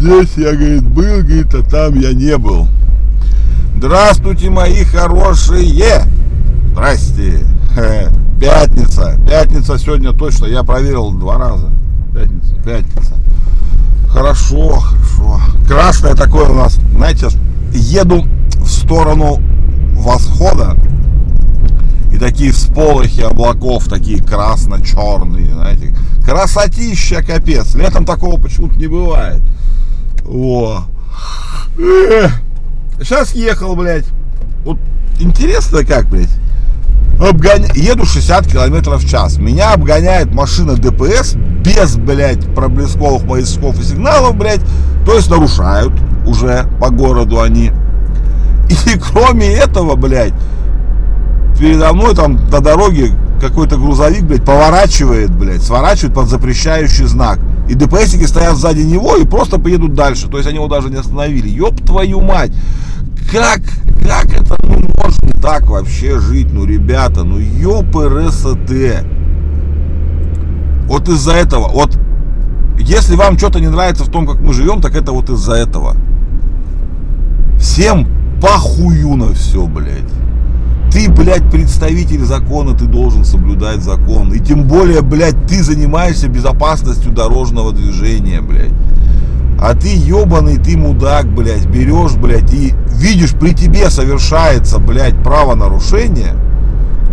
здесь я, говорит, был, говорит, а там я не был. Здравствуйте, мои хорошие! Здрасте! Пятница. Пятница сегодня точно. Я проверил два раза. Пятница, пятница. Хорошо, хорошо. Красное такое у нас. Знаете, еду в сторону восхода. И такие всполохи облаков, такие красно-черные, знаете. Красотища, капец. Летом такого почему-то не бывает. О. Сейчас ехал, блядь. Вот интересно как, блядь. Обгоня... Еду 60 километров в час. Меня обгоняет машина ДПС без, блядь, проблесковых маячков и сигналов, блядь. То есть нарушают уже по городу они. И кроме этого, блядь, передо мной там на дороге какой-то грузовик, блядь, поворачивает, блядь, сворачивает под запрещающий знак. И ДПСники стоят сзади него и просто поедут дальше. То есть они его даже не остановили. Ёб твою мать! Как, как это ну, можно так вообще жить? Ну, ребята, ну ёпрст. Вот из-за этого, вот если вам что-то не нравится в том, как мы живем, так это вот из-за этого. Всем похую на все, блядь. Ты, блядь, представитель закона, ты должен соблюдать закон. И тем более, блядь, ты занимаешься безопасностью дорожного движения, блядь. А ты ебаный, ты мудак, блядь, берешь, блядь, и видишь, при тебе совершается, блядь, правонарушение,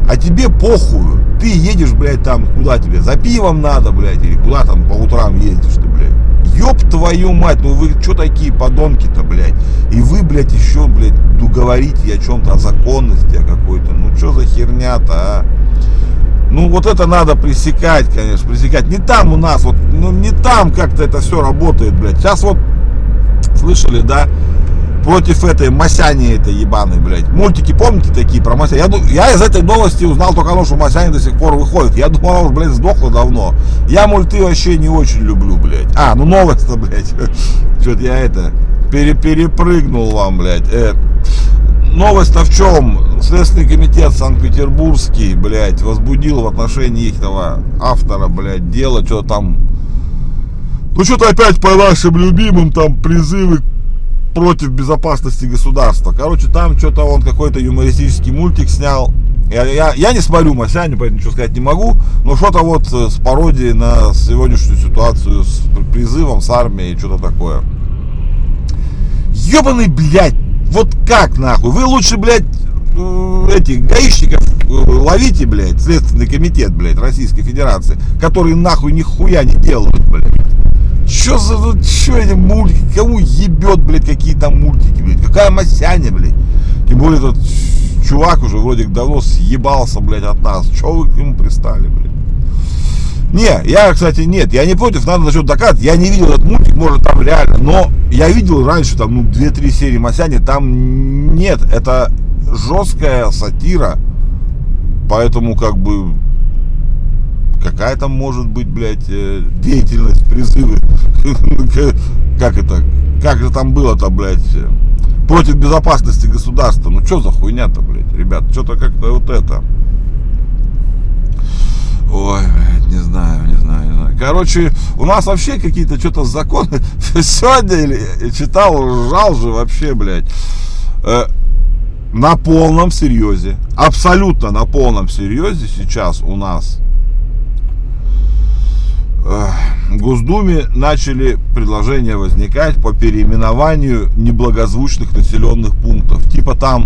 а тебе похую. Ты едешь, блядь, там, куда тебе, за пивом надо, блядь, или куда там по утрам ездишь ты, блядь. Ёб твою мать, ну вы что такие подонки-то, блядь? И вы, блядь, еще, блядь, говорите о чем-то, о законности, о какой-то. Ну что за херня-то, а? Ну вот это надо пресекать, конечно, пресекать. Не там у нас, вот, ну не там как-то это все работает, блядь. Сейчас вот, слышали, да, против этой Масяни этой ебаной, блядь. Мультики, помните такие про Масяни? Я, я из этой новости узнал только то, что Масяни до сих пор выходит. Я думал, она уже, блядь, сдохла давно. Я мульты вообще не очень люблю, блядь. А, ну новость-то, блядь. Что-то я это, пере, перепрыгнул вам, блядь. Э, новость-то в чем? Следственный комитет Санкт-Петербургский, блядь, возбудил в отношении их автора, блядь, дело, что там... Ну, что-то опять по нашим любимым там призывы против безопасности государства. Короче, там что-то он какой-то юмористический мультик снял. Я, я, я не смотрю Масяню, поэтому ничего сказать не могу, но что-то вот с пародией на сегодняшнюю ситуацию с призывом, с армией, что-то такое. Ебаный, блядь, вот как нахуй? Вы лучше, блядь, э, этих гаишников э, ловите, блядь, Следственный комитет, блядь, Российской Федерации, которые нахуй нихуя не делают, блядь. Чё за, чё эти мультики, кому ебет, блядь, какие там мультики, блядь, какая масяня, блядь. Тем более этот чувак уже вроде давно съебался, блядь, от нас. Чё вы к нему пристали, блядь? Не, я, кстати, нет, я не против, надо насчет доказать. Я не видел этот мультик, может там реально, но я видел раньше там, ну, 2-3 серии Масяни, там нет, это жесткая сатира, поэтому как бы какая там может быть, блядь, э, деятельность, призывы, как это, как же там было-то, блядь, э, против безопасности государства, ну что за хуйня-то, блядь, ребят, что-то как-то вот это, Ой, блядь, не знаю, не знаю, не знаю. Короче, у нас вообще какие-то что-то законы. Сегодня читал, ржал же вообще, блядь. Э, на полном серьезе, абсолютно на полном серьезе сейчас у нас э, в Госдуме начали предложения возникать по переименованию неблагозвучных населенных пунктов. Типа там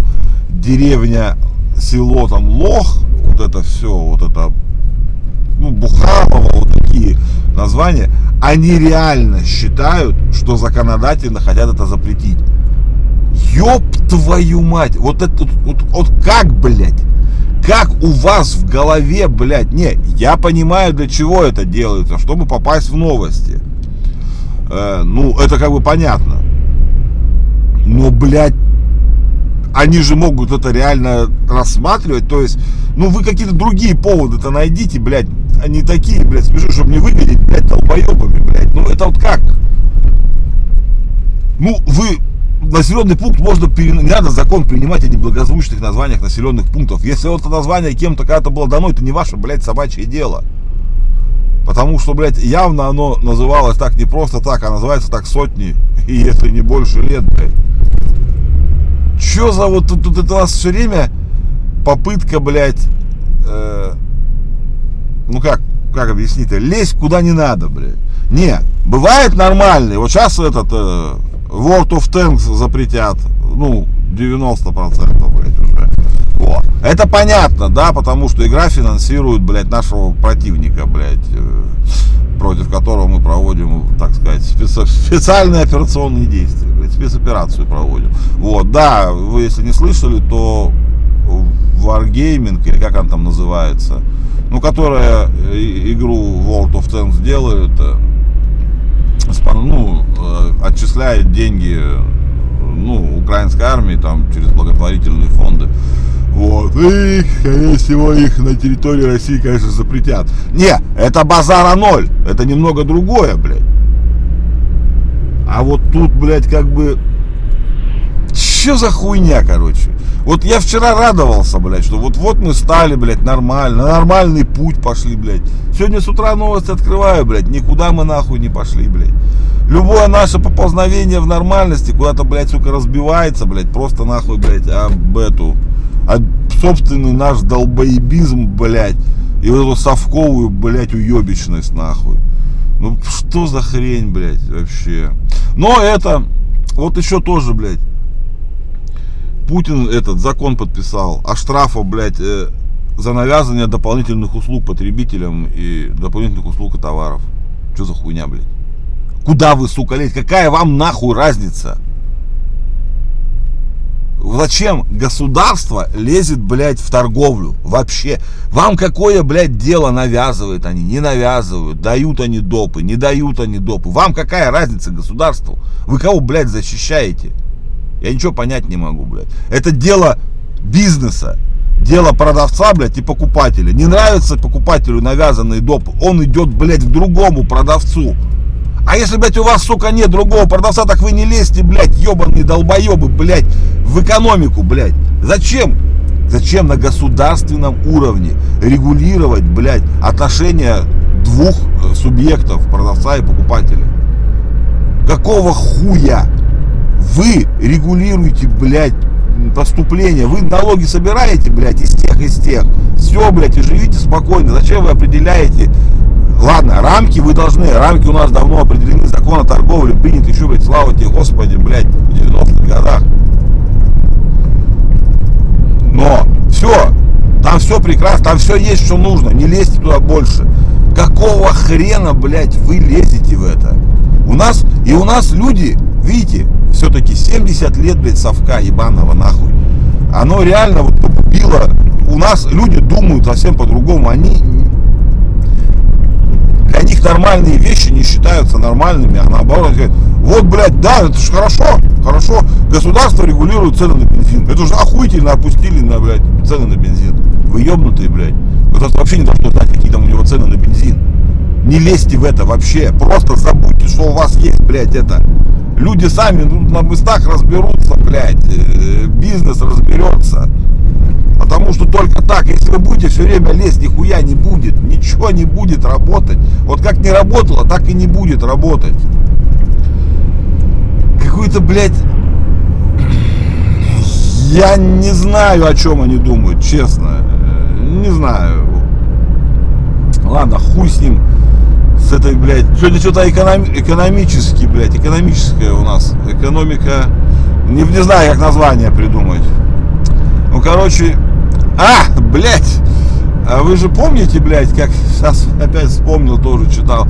деревня, село там Лох, вот это все, вот это ну, Бухарова, вот такие названия, они реально считают, что законодательно хотят это запретить. Ёб твою мать, вот это, вот, вот как, блядь, как у вас в голове, блядь, не, я понимаю, для чего это делается, чтобы попасть в новости. Э, ну, это как бы понятно. Но, блядь, они же могут это реально рассматривать, то есть, ну, вы какие-то другие поводы-то найдите, блядь, они такие, блядь, смешу, чтобы не выглядеть, блядь, долбоебами, блядь. Ну это вот как? Ну, вы населенный пункт можно пере... не надо закон принимать о неблагозвучных названиях населенных пунктов. Если вот это название кем-то когда-то было дано, это не ваше, блядь, собачье дело. Потому что, блядь, явно оно называлось так не просто так, а называется так сотни если не больше лет, блядь. Чё за вот тут, тут это у нас все время попытка, блядь, э, ну как, как объяснить, лезть куда не надо, блядь. Не, бывает нормальный. Вот сейчас этот э, World of Tanks запретят, ну, 90% блядь, уже. Вот. Это понятно, да, потому что игра финансирует, блядь, нашего противника, блядь, э, против которого мы проводим, так сказать, специ- специальные операционные действия, блядь, спецоперацию проводим. Вот, да, вы если не слышали, то Wargaming, или как он там называется, ну, которая игру World of Tanks делает, э, ну, э, отчисляет деньги ну, украинской армии там через благотворительные фонды. Вот. И, скорее всего, их на территории России, конечно, запретят. Не, это базара ноль. Это немного другое, блядь. А вот тут, блядь, как бы... Что за хуйня, короче? Вот я вчера радовался, блядь, что вот-вот мы стали, блядь, нормально, нормальный путь пошли, блядь. Сегодня с утра новости открываю, блядь, никуда мы нахуй не пошли, блядь. Любое наше поползновение в нормальности куда-то, блядь, сука, разбивается, блядь, просто нахуй, блядь, об эту, об собственный наш долбоебизм, блядь, и вот эту совковую, блядь, уебищность, нахуй. Ну, что за хрень, блядь, вообще. Но это, вот еще тоже, блядь, Путин этот закон подписал о штрафах, блядь, э, за навязывание дополнительных услуг потребителям и дополнительных услуг и товаров. Что за хуйня, блядь? Куда вы, сука, лезть? Какая вам нахуй разница? Зачем государство лезет, блядь, в торговлю? Вообще. Вам какое, блядь, дело навязывают они? Не навязывают. Дают они допы, не дают они допы. Вам какая разница государству? Вы кого, блядь, защищаете? Я ничего понять не могу, блядь. Это дело бизнеса. Дело продавца, блядь, и покупателя. Не нравится покупателю навязанный доп, он идет, блядь, к другому продавцу. А если, блядь, у вас, сука, нет другого продавца, так вы не лезьте, блядь, ебаные долбоебы, блядь, в экономику, блядь. Зачем? Зачем на государственном уровне регулировать, блядь, отношения двух э, субъектов, продавца и покупателя? Какого хуя? Вы регулируете, блядь, поступления. Вы налоги собираете, блядь, из тех, из тех. Все, блядь, и живите спокойно. Зачем вы определяете Ладно, рамки вы должны, рамки у нас давно определены, закон о торговле принят еще, блядь, слава тебе, Господи, блядь, в 90-х годах. Но все, там все прекрасно, там все есть, что нужно, не лезьте туда больше. Какого хрена, блядь, вы лезете в это? У нас, и у нас люди, видите, все-таки 70 лет, блядь, совка ебаного нахуй. Оно реально вот погубило. У нас люди думают совсем по-другому. Они для них нормальные вещи не считаются нормальными, а наоборот вот, блядь, да, это же хорошо, хорошо, государство регулирует цены на бензин. Это уже охуительно опустили на, блядь, цены на бензин. Вы ебнутые, блядь. Государство вообще не должно знать, какие там у него цены на бензин. Не лезьте в это вообще. Просто забудьте, что у вас есть, блядь, это. Люди сами ну, на местах разберутся, блядь. Э, бизнес разберется. Потому что только так, если вы будете все время лезть, нихуя не будет. Ничего не будет работать. Вот как не работало, так и не будет работать. Какой-то, блядь... Я не знаю, о чем они думают, честно. Не знаю. Ладно, хуй с ним с этой, блядь, сегодня что-то экономи экономически, блядь, экономическая у нас экономика, не, не знаю, как название придумать. Ну, короче, а, блядь, а вы же помните, блядь, как, сейчас опять вспомнил, тоже читал,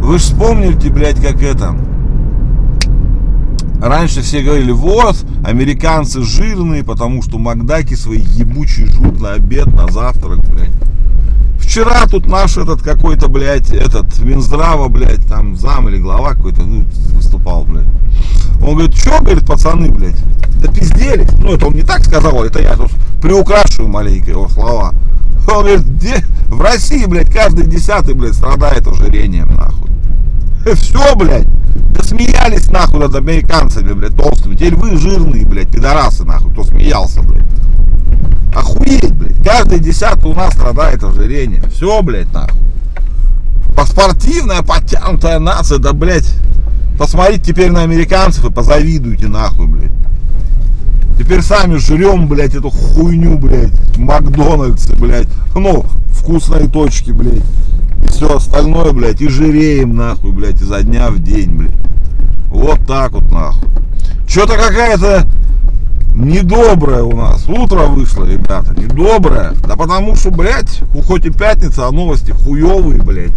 вы же вспомните, блядь, как это, Раньше все говорили, вот, американцы жирные, потому что макдаки свои ебучие жрут на обед, на завтрак, блядь. Вчера тут наш этот какой-то, блядь, этот Минздрава, блядь, там зам или глава какой-то, ну, выступал, блядь. Он говорит, что, говорит, пацаны, блядь, да пиздели. Ну, это он не так сказал, это я тут приукрашиваю маленько его слова. Он говорит, где? в России, блядь, каждый десятый, блядь, страдает ожирением, нахуй. Все, блядь. Да смеялись нахуй над американцами, блядь, толстыми. Теперь вы жирные, блядь, пидорасы, нахуй, кто смеялся, блядь. Охуеть, блядь. Каждый десятый у нас страдает ожирением. Все, блядь, нахуй. Поспортивная, подтянутая нация, да, блядь. посмотрите теперь на американцев и позавидуйте нахуй, блядь. Теперь сами жрем, блядь, эту хуйню, блядь, Макдональдсы, блядь, ну, вкусные точки, блядь, и все остальное, блядь, и жиреем, нахуй, блядь, изо дня в день, блядь. Вот так вот, нахуй. Что-то какая-то недоброе у нас утро вышло, ребята, недоброе. Да потому что, блядь, хоть и пятница, а новости хуевые, блядь.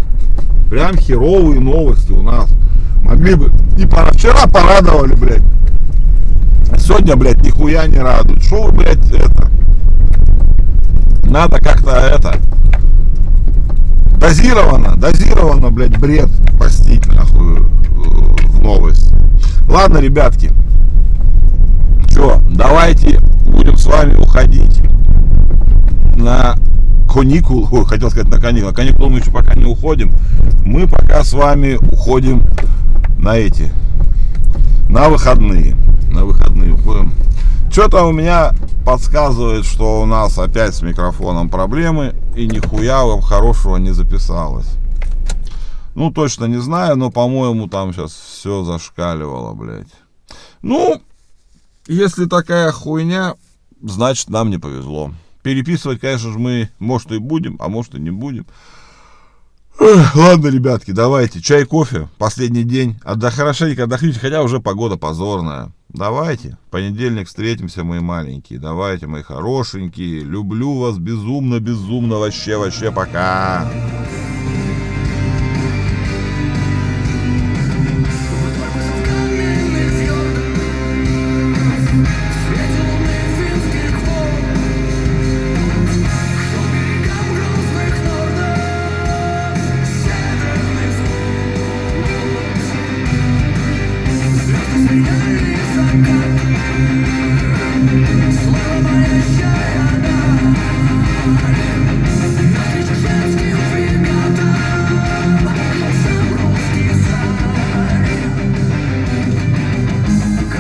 Прям херовые новости у нас. Могли бы и пора. Вчера порадовали, блядь. А сегодня, блядь, нихуя не радует. Что вы, блядь, это? Надо как-то это дозированно, дозированно, блядь, бред постить, нахуй, в новости. Ладно, ребятки, давайте будем с вами уходить на каникул, ой, хотел сказать на каникулы, на каникулы мы еще пока не уходим, мы пока с вами уходим на эти, на выходные, на выходные уходим. Что-то у меня подсказывает, что у нас опять с микрофоном проблемы и нихуя вам хорошего не записалось. Ну, точно не знаю, но, по-моему, там сейчас все зашкаливало, блядь. Ну, если такая хуйня, значит нам не повезло. Переписывать, конечно же, мы, может, и будем, а может, и не будем. Эх, ладно, ребятки, давайте. Чай, кофе. Последний день. Отдох, хорошенько отдохните, хотя уже погода позорная. Давайте. В понедельник встретимся, мои маленькие. Давайте, мои хорошенькие. Люблю вас безумно, безумно. Вообще, вообще, пока.